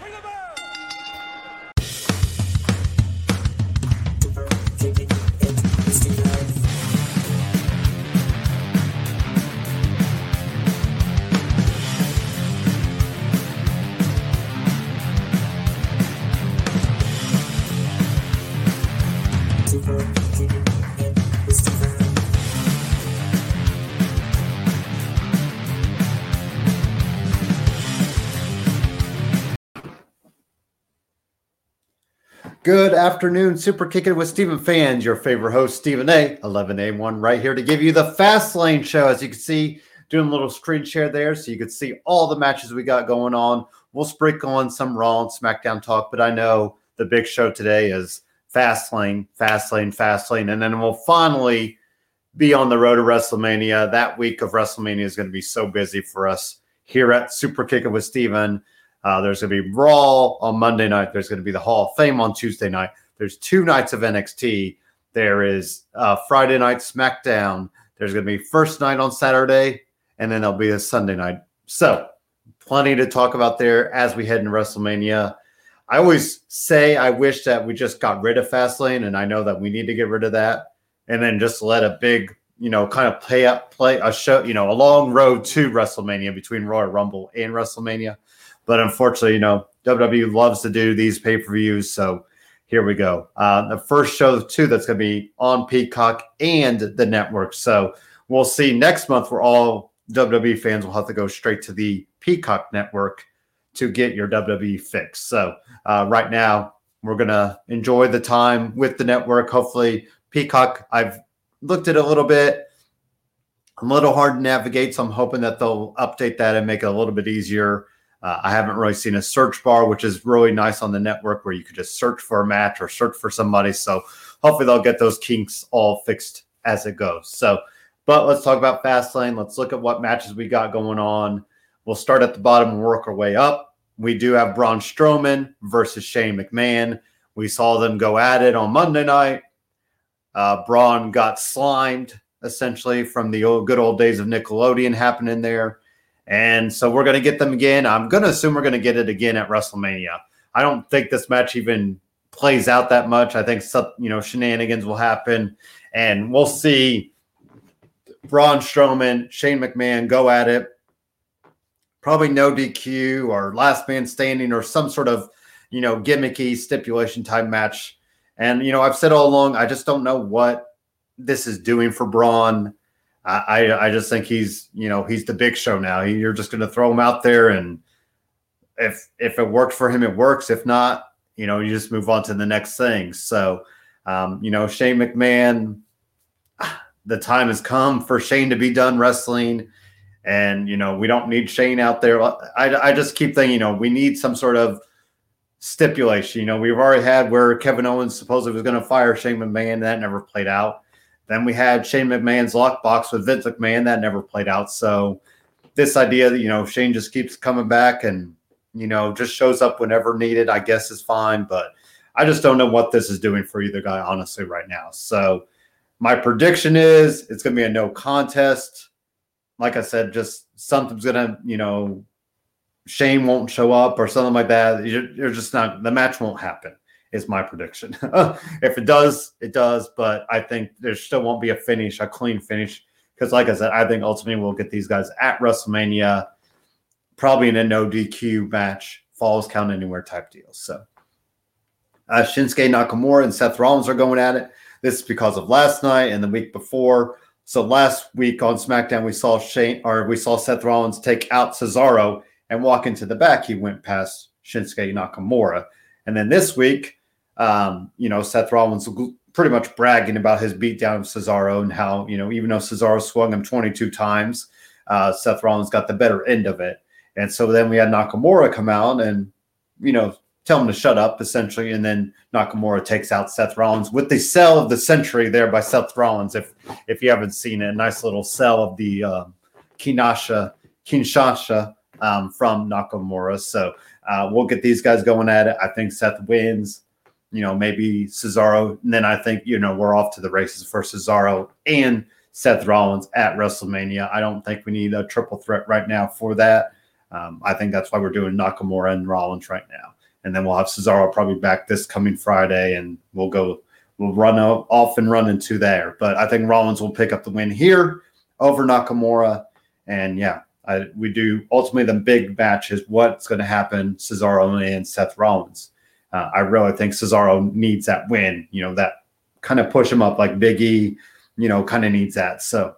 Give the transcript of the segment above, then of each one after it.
Bring it back! Good afternoon, Super Kicking with Stephen fans. Your favorite host, Stephen A. 11A1, right here to give you the Fast Lane show. As you can see, doing a little screen share there so you can see all the matches we got going on. We'll sprinkle on some Raw and SmackDown talk, but I know the big show today is Fast Lane, Fast Lane, Fast Lane. And then we'll finally be on the road to WrestleMania. That week of WrestleMania is going to be so busy for us here at Super Kicking with Stephen. Uh, there's going to be Raw on Monday night. There's going to be the Hall of Fame on Tuesday night. There's two nights of NXT. There is uh, Friday night SmackDown. There's going to be first night on Saturday, and then there'll be a Sunday night. So, plenty to talk about there as we head into WrestleMania. I always say I wish that we just got rid of Fastlane, and I know that we need to get rid of that, and then just let a big, you know, kind of play up, play a show, you know, a long road to WrestleMania between Royal Rumble and WrestleMania. But unfortunately, you know, WWE loves to do these pay per views. So here we go. Uh, the first show, too, that's going to be on Peacock and the network. So we'll see next month where all WWE fans will have to go straight to the Peacock network to get your WWE fix. So uh, right now, we're going to enjoy the time with the network. Hopefully, Peacock, I've looked at a little bit. I'm A little hard to navigate, so I'm hoping that they'll update that and make it a little bit easier uh, I haven't really seen a search bar, which is really nice on the network where you could just search for a match or search for somebody. So hopefully they'll get those kinks all fixed as it goes. So, but let's talk about Fastlane. Let's look at what matches we got going on. We'll start at the bottom and work our way up. We do have Braun Strowman versus Shane McMahon. We saw them go at it on Monday night. Uh, Braun got slimed essentially from the old, good old days of Nickelodeon happening there. And so we're going to get them again. I'm going to assume we're going to get it again at WrestleMania. I don't think this match even plays out that much. I think some, you know shenanigans will happen, and we'll see Braun Strowman, Shane McMahon go at it. Probably no DQ or last man standing or some sort of you know gimmicky stipulation type match. And you know I've said all along I just don't know what this is doing for Braun. I, I just think he's you know he's the big show now. You're just going to throw him out there, and if if it works for him, it works. If not, you know, you just move on to the next thing. So, um, you know, Shane McMahon, the time has come for Shane to be done wrestling, and you know we don't need Shane out there. I I just keep thinking, you know, we need some sort of stipulation. You know, we've already had where Kevin Owens supposedly was going to fire Shane McMahon. That never played out. Then we had Shane McMahon's lockbox with Vince McMahon that never played out. So this idea that you know Shane just keeps coming back and you know just shows up whenever needed, I guess is fine. But I just don't know what this is doing for either guy, honestly, right now. So my prediction is it's going to be a no contest. Like I said, just something's going to you know Shane won't show up or something like that. You're, you're just not the match won't happen is my prediction. if it does, it does, but I think there still won't be a finish, a clean finish. Because, like I said, I think ultimately we'll get these guys at WrestleMania, probably in a no DQ match, falls count anywhere type deal. So, uh, Shinsuke Nakamura and Seth Rollins are going at it. This is because of last night and the week before. So last week on SmackDown, we saw Shane or we saw Seth Rollins take out Cesaro and walk into the back. He went past Shinsuke Nakamura. And then this week, um, you know, Seth Rollins pretty much bragging about his beatdown of Cesaro and how, you know, even though Cesaro swung him 22 times, uh, Seth Rollins got the better end of it. And so then we had Nakamura come out and, you know, tell him to shut up essentially. And then Nakamura takes out Seth Rollins with the sell of the century there by Seth Rollins. If, if you haven't seen it, a nice little sell of the uh, Kinasha, Kinshasa um, from Nakamura. So uh, we'll get these guys going at it. I think Seth wins you know, maybe Cesaro. And then I think, you know, we're off to the races for Cesaro and Seth Rollins at WrestleMania. I don't think we need a triple threat right now for that. Um, I think that's why we're doing Nakamura and Rollins right now. And then we'll have Cesaro probably back this coming Friday, and we'll go, we'll run off and run into there. But I think Rollins will pick up the win here over Nakamura. And yeah, I, we do ultimately the big match is what's going to happen Cesaro and Seth Rollins. Uh, I really think Cesaro needs that win, you know, that kind of push him up like Big E, you know, kind of needs that. So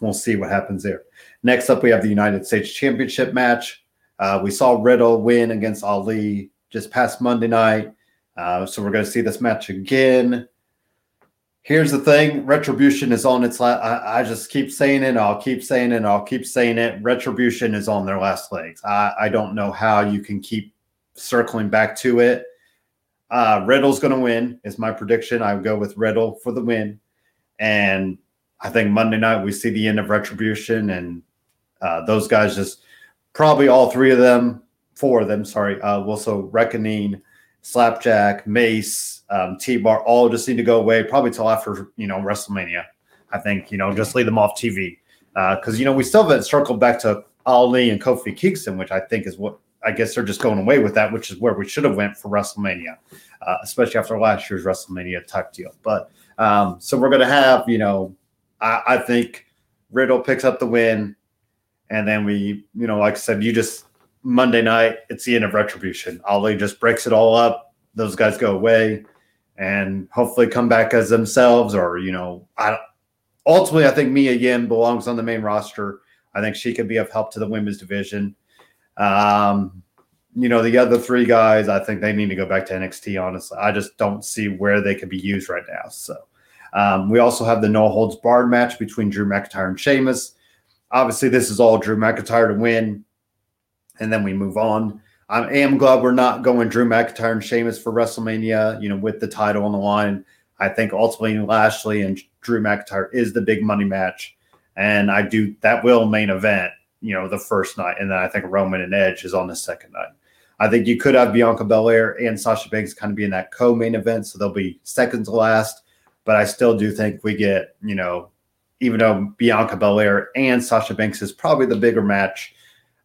we'll see what happens there. Next up, we have the United States Championship match. Uh, we saw Riddle win against Ali just past Monday night. Uh, so we're going to see this match again. Here's the thing Retribution is on its last. I, I, just keep saying it. I'll keep saying it. I'll keep saying it. Retribution is on their last legs. I, I don't know how you can keep circling back to it. Uh, Riddle's going to win, is my prediction. I would go with Riddle for the win. And I think Monday night we see the end of Retribution, and uh, those guys just probably all three of them, four of them, sorry, uh, also Reckoning, Slapjack, Mace, um, T Bar, all just need to go away probably till after you know WrestleMania. I think you know just leave them off TV because uh, you know we still haven't circled back to Ali and Kofi Kingston, which I think is what I guess they're just going away with that, which is where we should have went for WrestleMania, uh, especially after last year's WrestleMania type deal. But um, so we're going to have you know I, I think Riddle picks up the win. And then we, you know, like I said, you just Monday night, it's the end of retribution. Ali just breaks it all up. Those guys go away and hopefully come back as themselves. Or, you know, I ultimately I think Mia Yim belongs on the main roster. I think she could be of help to the women's division. Um, you know, the other three guys, I think they need to go back to NXT, honestly. I just don't see where they could be used right now. So um, we also have the no holds barred match between Drew McIntyre and Sheamus. Obviously, this is all Drew McIntyre to win, and then we move on. I am glad we're not going Drew McIntyre and Sheamus for WrestleMania, you know, with the title on the line. I think ultimately Lashley and Drew McIntyre is the big money match. And I do that will main event, you know, the first night. And then I think Roman and Edge is on the second night. I think you could have Bianca Belair and Sasha Banks kind of be in that co main event. So they'll be second to last. But I still do think we get, you know, even though Bianca Belair and Sasha Banks is probably the bigger match,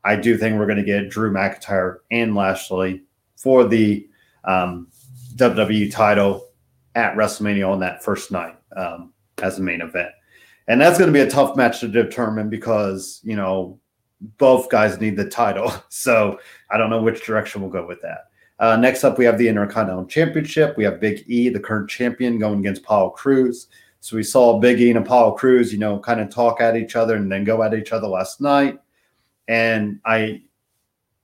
I do think we're going to get Drew McIntyre and Lashley for the um, WWE title at WrestleMania on that first night um, as the main event. And that's going to be a tough match to determine because, you know, both guys need the title. So I don't know which direction we'll go with that. Uh, next up, we have the Intercontinental Championship. We have Big E, the current champion, going against Apollo Cruz. So we saw Big E and Apollo Cruz, you know, kind of talk at each other and then go at each other last night. And I,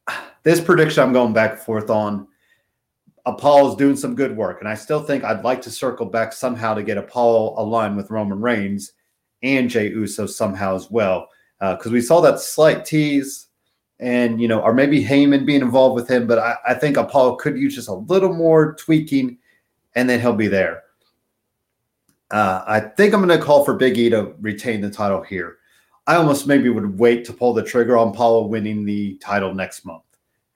this prediction I'm going back and forth on. Apollo's doing some good work, and I still think I'd like to circle back somehow to get Apollo aligned with Roman Reigns and Jey Uso somehow as well, because uh, we saw that slight tease and you know, or maybe Heyman being involved with him. But I, I think Apollo could use just a little more tweaking, and then he'll be there. Uh, I think I'm going to call for Big E to retain the title here. I almost maybe would wait to pull the trigger on Apollo winning the title next month,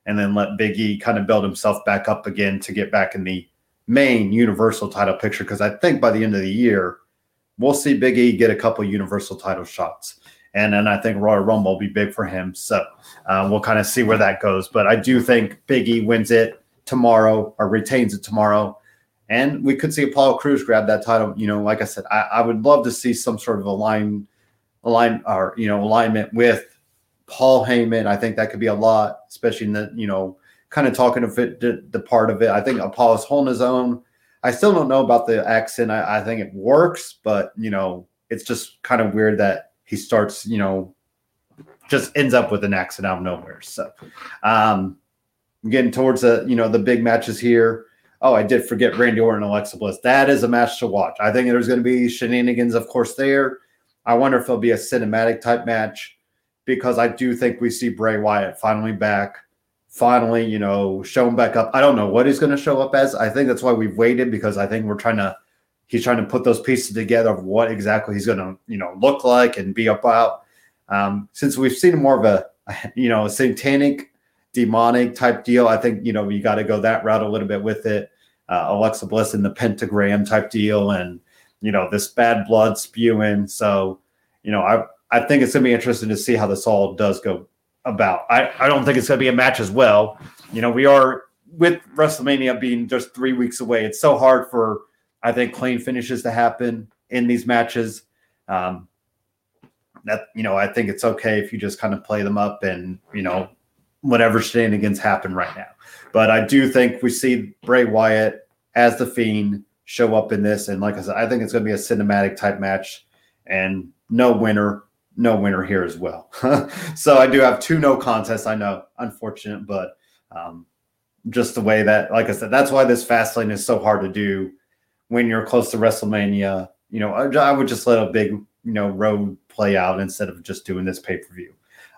and then let Big E kind of build himself back up again to get back in the main Universal title picture. Because I think by the end of the year, we'll see Big E get a couple Universal title shots and then I think Royal Rumble will be big for him. So uh, we'll kind of see where that goes. But I do think Big E wins it tomorrow or retains it tomorrow, and we could see Apollo Cruz grab that title. You know, like I said, I, I would love to see some sort of align, align or you know alignment with Paul Heyman. I think that could be a lot, especially in the you know kind of talking of it, the, the part of it. I think Apollo's holding his own. I still don't know about the accent. I, I think it works, but you know, it's just kind of weird that he starts, you know, just ends up with an accident out of nowhere. So, um, getting towards the, you know, the big matches here. Oh, I did forget Randy Orton and Alexa Bliss. That is a match to watch. I think there's going to be shenanigans, of course, there. I wonder if it'll be a cinematic type match because I do think we see Bray Wyatt finally back, finally, you know, showing back up. I don't know what he's going to show up as. I think that's why we've waited because I think we're trying to he's trying to put those pieces together of what exactly he's going to you know look like and be about. Um, since we've seen more of a you know satanic, demonic type deal, I think you know you got to go that route a little bit with it. Uh, Alexa Bliss in the pentagram type deal, and you know this bad blood spewing. So you know I I think it's going to be interesting to see how this all does go about. I, I don't think it's going to be a match as well. You know, we are with WrestleMania being just three weeks away. It's so hard for I think clean finishes to happen in these matches. Um, that you know, I think it's okay if you just kind of play them up and you know whatever shenanigans happen right now. But I do think we see Bray Wyatt as the Fiend show up in this, and like I said, I think it's going to be a cinematic type match, and no winner, no winner here as well. so I do have two no contests. I know, unfortunate, but um, just the way that, like I said, that's why this fast lane is so hard to do when you're close to WrestleMania. You know, I, would just let a big, you know, road play out instead of just doing this pay per view.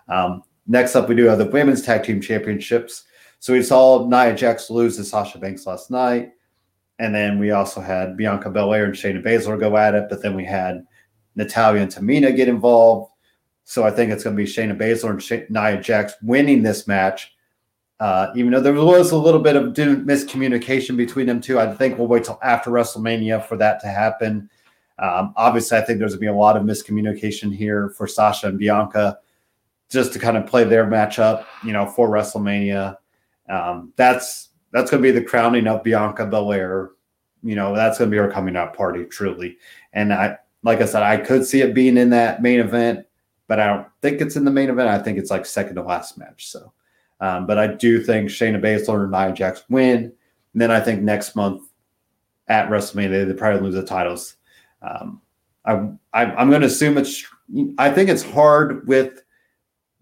Um, next up, we do have the women's tag team championships. So we saw Nia Jax lose to Sasha Banks last night. And then we also had Bianca Belair and Shayna Baszler go at it. But then we had Natalya and Tamina get involved. So I think it's going to be Shayna Baszler and Shay- Nia Jax winning this match. Uh, even though there was a little bit of miscommunication between them two, I think we'll wait till after WrestleMania for that to happen. Um, obviously, I think there's going to be a lot of miscommunication here for Sasha and Bianca just to kind of play their matchup, you know, for WrestleMania. Um, that's that's going to be the crowning of Bianca Belair. You know, that's going to be her coming out party, truly. And I, like I said, I could see it being in that main event, but I don't think it's in the main event. I think it's like second to last match. So, um, but I do think Shayna Baszler and Nia Jax win. And then I think next month at WrestleMania, they probably lose the titles. Um, I, I, I'm going to assume it's. I think it's hard with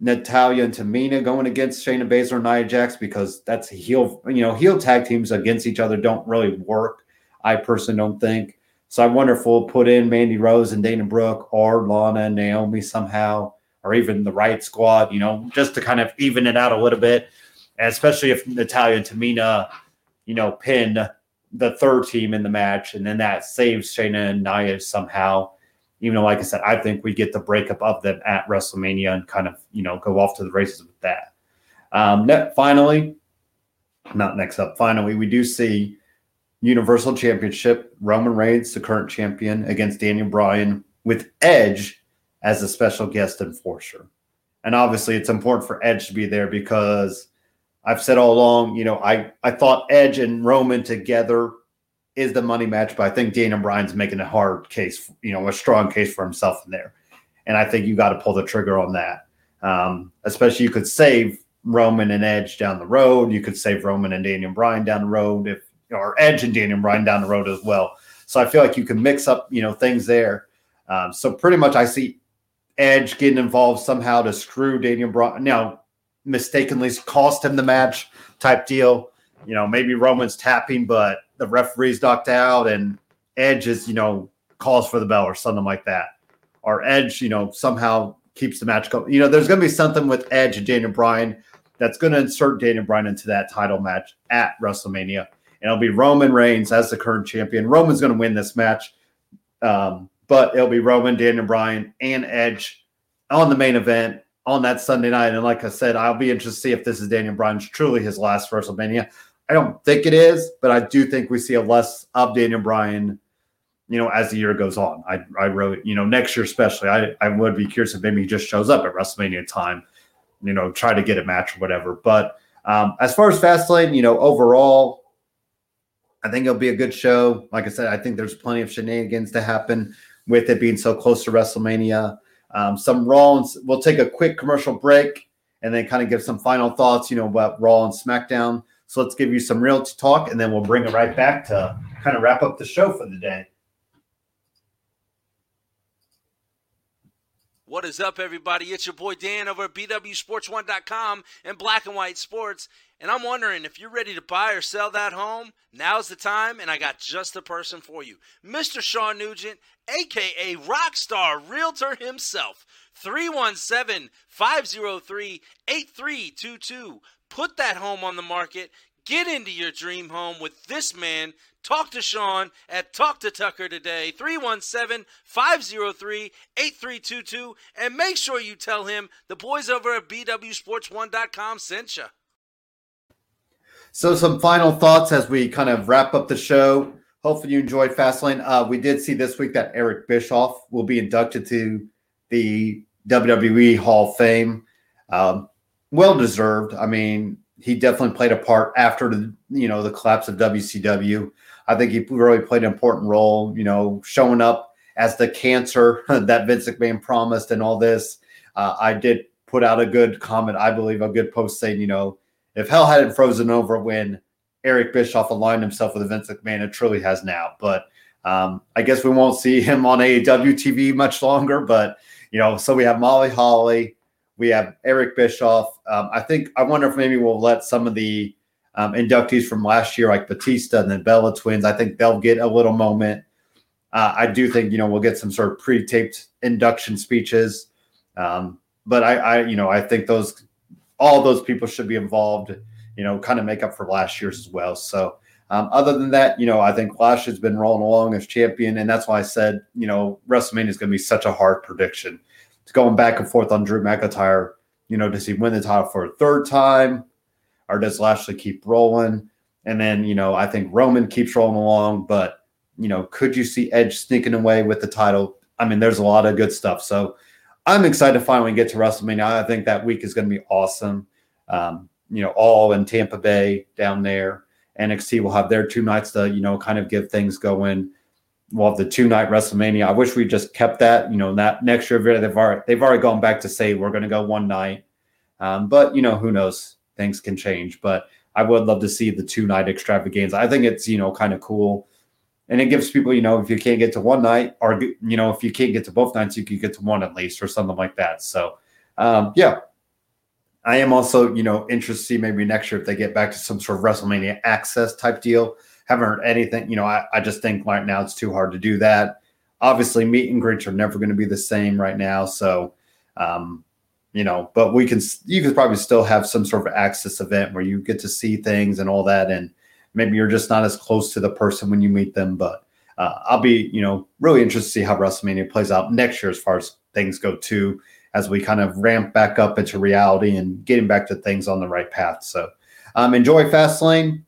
Natalya and Tamina going against Shayna Baszler and Nia Jax because that's heel, you know, heel tag teams against each other don't really work. I personally don't think. So I wonder if we'll put in Mandy Rose and Dana Brooke or Lana and Naomi somehow, or even the Riot Squad, you know, just to kind of even it out a little bit. And especially if Natalya and Tamina, you know, pin the third team in the match, and then that saves Shayna and Nia somehow even though, like I said, I think we get the breakup of them at WrestleMania and kind of, you know, go off to the races with that. Um, finally, not next up, finally, we do see Universal Championship, Roman Reigns, the current champion, against Daniel Bryan with Edge as a special guest enforcer. And obviously, it's important for Edge to be there because I've said all along, you know, I, I thought Edge and Roman together is the money match, but I think Daniel Bryan's making a hard case, you know, a strong case for himself in there. And I think you got to pull the trigger on that. Um, especially you could save Roman and Edge down the road. You could save Roman and Daniel Bryan down the road if or Edge and Daniel Bryan down the road as well. So I feel like you can mix up, you know, things there. Um, so pretty much I see Edge getting involved somehow to screw Daniel Bryan. Now, mistakenly cost him the match type deal. You know, maybe Roman's tapping, but the referee's knocked out and Edge is, you know, calls for the bell or something like that. Or Edge, you know, somehow keeps the match going. You know, there's going to be something with Edge and Daniel Bryan that's going to insert Daniel Bryan into that title match at WrestleMania. And it'll be Roman Reigns as the current champion. Roman's going to win this match. Um, but it'll be Roman, Daniel Bryan, and Edge on the main event on that Sunday night. And like I said, I'll be interested to see if this is Daniel Bryan's truly his last WrestleMania. I don't think it is, but I do think we see a less of Daniel Bryan, you know, as the year goes on. I, I really, you know, next year especially, I, I would be curious if maybe he just shows up at WrestleMania time, you know, try to get a match or whatever. But um, as far as Fastlane, you know, overall, I think it'll be a good show. Like I said, I think there's plenty of shenanigans to happen with it being so close to WrestleMania. Um, some Raw, we'll take a quick commercial break and then kind of give some final thoughts, you know, about Raw and SmackDown. So let's give you some real talk and then we'll bring it right back to kind of wrap up the show for the day. What is up, everybody? It's your boy Dan over at BWSports1.com and Black and White Sports. And I'm wondering if you're ready to buy or sell that home, now's the time, and I got just the person for you. Mr. Sean Nugent, aka Rockstar Realtor himself. 317 503 8322. Put that home on the market. Get into your dream home with this man. Talk to Sean at Talk to Tucker today, 317 503 8322. And make sure you tell him the boys over at BWSports1.com sent you. So, some final thoughts as we kind of wrap up the show. Hopefully, you enjoyed Fastlane. Uh, we did see this week that Eric Bischoff will be inducted to the WWE Hall of Fame. Um, well deserved. I mean, he definitely played a part after the you know the collapse of WCW. I think he really played an important role. You know, showing up as the cancer that Vince McMahon promised and all this. Uh, I did put out a good comment, I believe, a good post saying, you know, if hell hadn't frozen over when Eric Bischoff aligned himself with Vince McMahon, it truly has now. But um, I guess we won't see him on AEW TV much longer. But you know, so we have Molly Holly, we have Eric Bischoff. Um, I think I wonder if maybe we'll let some of the um, inductees from last year, like Batista and the Bella Twins, I think they'll get a little moment. Uh, I do think you know we'll get some sort of pre-taped induction speeches, um, but I, I, you know, I think those all those people should be involved. You know, kind of make up for last year's as well. So um, other than that, you know, I think Lash has been rolling along as champion, and that's why I said, you know, WrestleMania is going to be such a hard prediction. Going back and forth on Drew McIntyre. You know, does he win the title for a third time, or does Lashley keep rolling? And then, you know, I think Roman keeps rolling along, but you know, could you see Edge sneaking away with the title? I mean, there's a lot of good stuff. So I'm excited to finally get to WrestleMania. I think that week is going to be awesome. Um, you know, all in Tampa Bay down there. NXT will have their two nights to, you know, kind of get things going. We'll have the two night WrestleMania. I wish we just kept that. You know, that next year they've already they've already gone back to say we're going to go one night. Um, but you know, who knows? Things can change. But I would love to see the two night extravaganza. I think it's you know kind of cool, and it gives people you know if you can't get to one night or you know if you can't get to both nights, you could get to one at least or something like that. So um, yeah, I am also, you know, interested to see maybe next year if they get back to some sort of WrestleMania access type deal. Haven't heard anything. You know, I, I just think right now it's too hard to do that. Obviously, meet and greets are never going to be the same right now. So, um, you know, but we can, you could probably still have some sort of access event where you get to see things and all that. And maybe you're just not as close to the person when you meet them. But uh, I'll be, you know, really interested to see how WrestleMania plays out next year as far as things go too as we kind of ramp back up into reality and getting back to things on the right path. So um, enjoy Fastlane.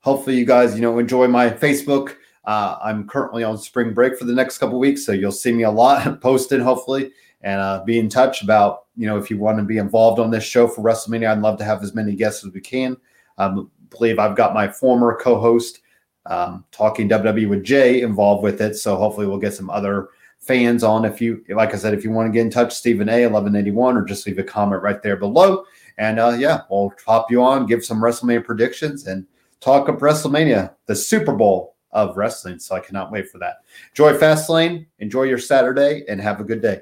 Hopefully, you guys, you know, enjoy my Facebook. Uh, I'm currently on spring break for the next couple weeks, so you'll see me a lot posted, hopefully, and uh, be in touch about, you know, if you want to be involved on this show for WrestleMania. I'd love to have as many guests as we can. Um, believe I've got my former co-host um, talking WWE with Jay involved with it, so hopefully we'll get some other fans on. If you, like I said, if you want to get in touch, Stephen A, 1181, or just leave a comment right there below. And uh, yeah, we'll pop you on, give some WrestleMania predictions, and talk up WrestleMania, the Super Bowl of wrestling. So I cannot wait for that. Enjoy Fastlane, enjoy your Saturday, and have a good day.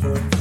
Super.